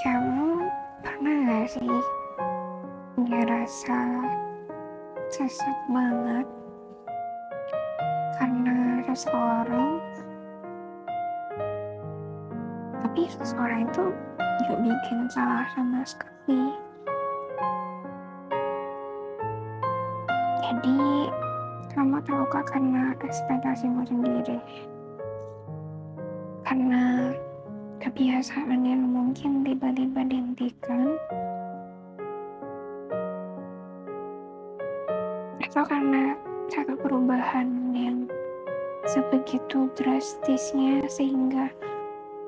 Kamu pernah gak sih ngerasa sesat banget? Karena seseorang tapi seseorang itu gak bikin salah sama sekali. Jadi kamu terluka karena ekspektasimu sendiri. Karena kebiasaan yang mungkin tiba-tiba dihentikan. Atau karena satu perubahan yang sebegitu drastisnya sehingga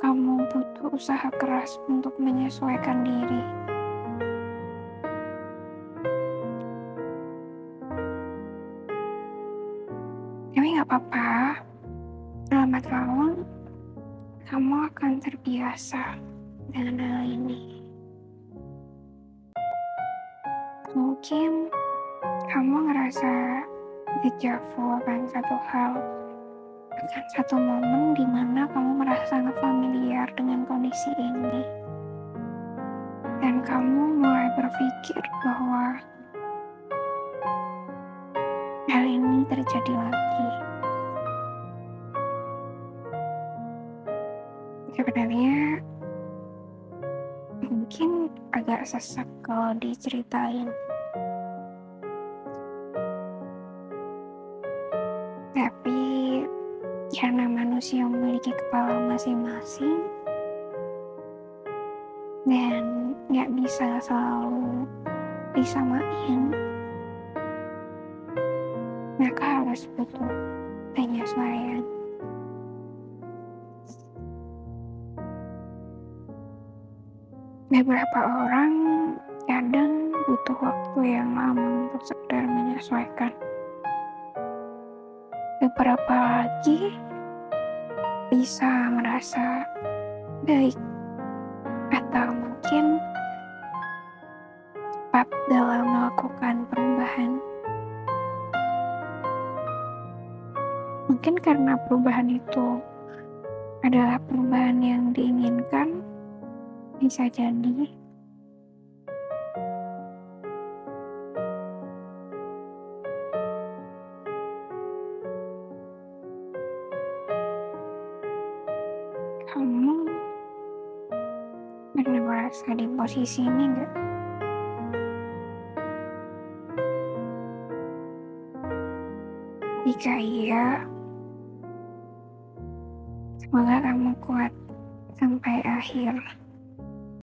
kamu butuh usaha keras untuk menyesuaikan diri. Tapi nggak apa-apa, lambat laun kamu akan terbiasa dengan hal ini. Mungkin kamu ngerasa dejavu akan satu hal, akan satu momen di mana kamu merasa sangat familiar dengan kondisi ini. Dan kamu mulai berpikir bahwa hal ini terjadi lagi. Sebenarnya mungkin agak sesak kalau diceritain. Tapi karena manusia memiliki kepala masing-masing dan nggak bisa selalu disamain, maka harus butuh penyesuaian. Beberapa orang kadang butuh waktu yang lama untuk sekedar menyesuaikan. Beberapa lagi bisa merasa baik atau mungkin cepat dalam melakukan perubahan. Mungkin karena perubahan itu adalah perubahan yang diinginkan, bisa jadi. Kamu pernah merasa di posisi ini enggak? Jika iya, semoga kamu kuat sampai akhir.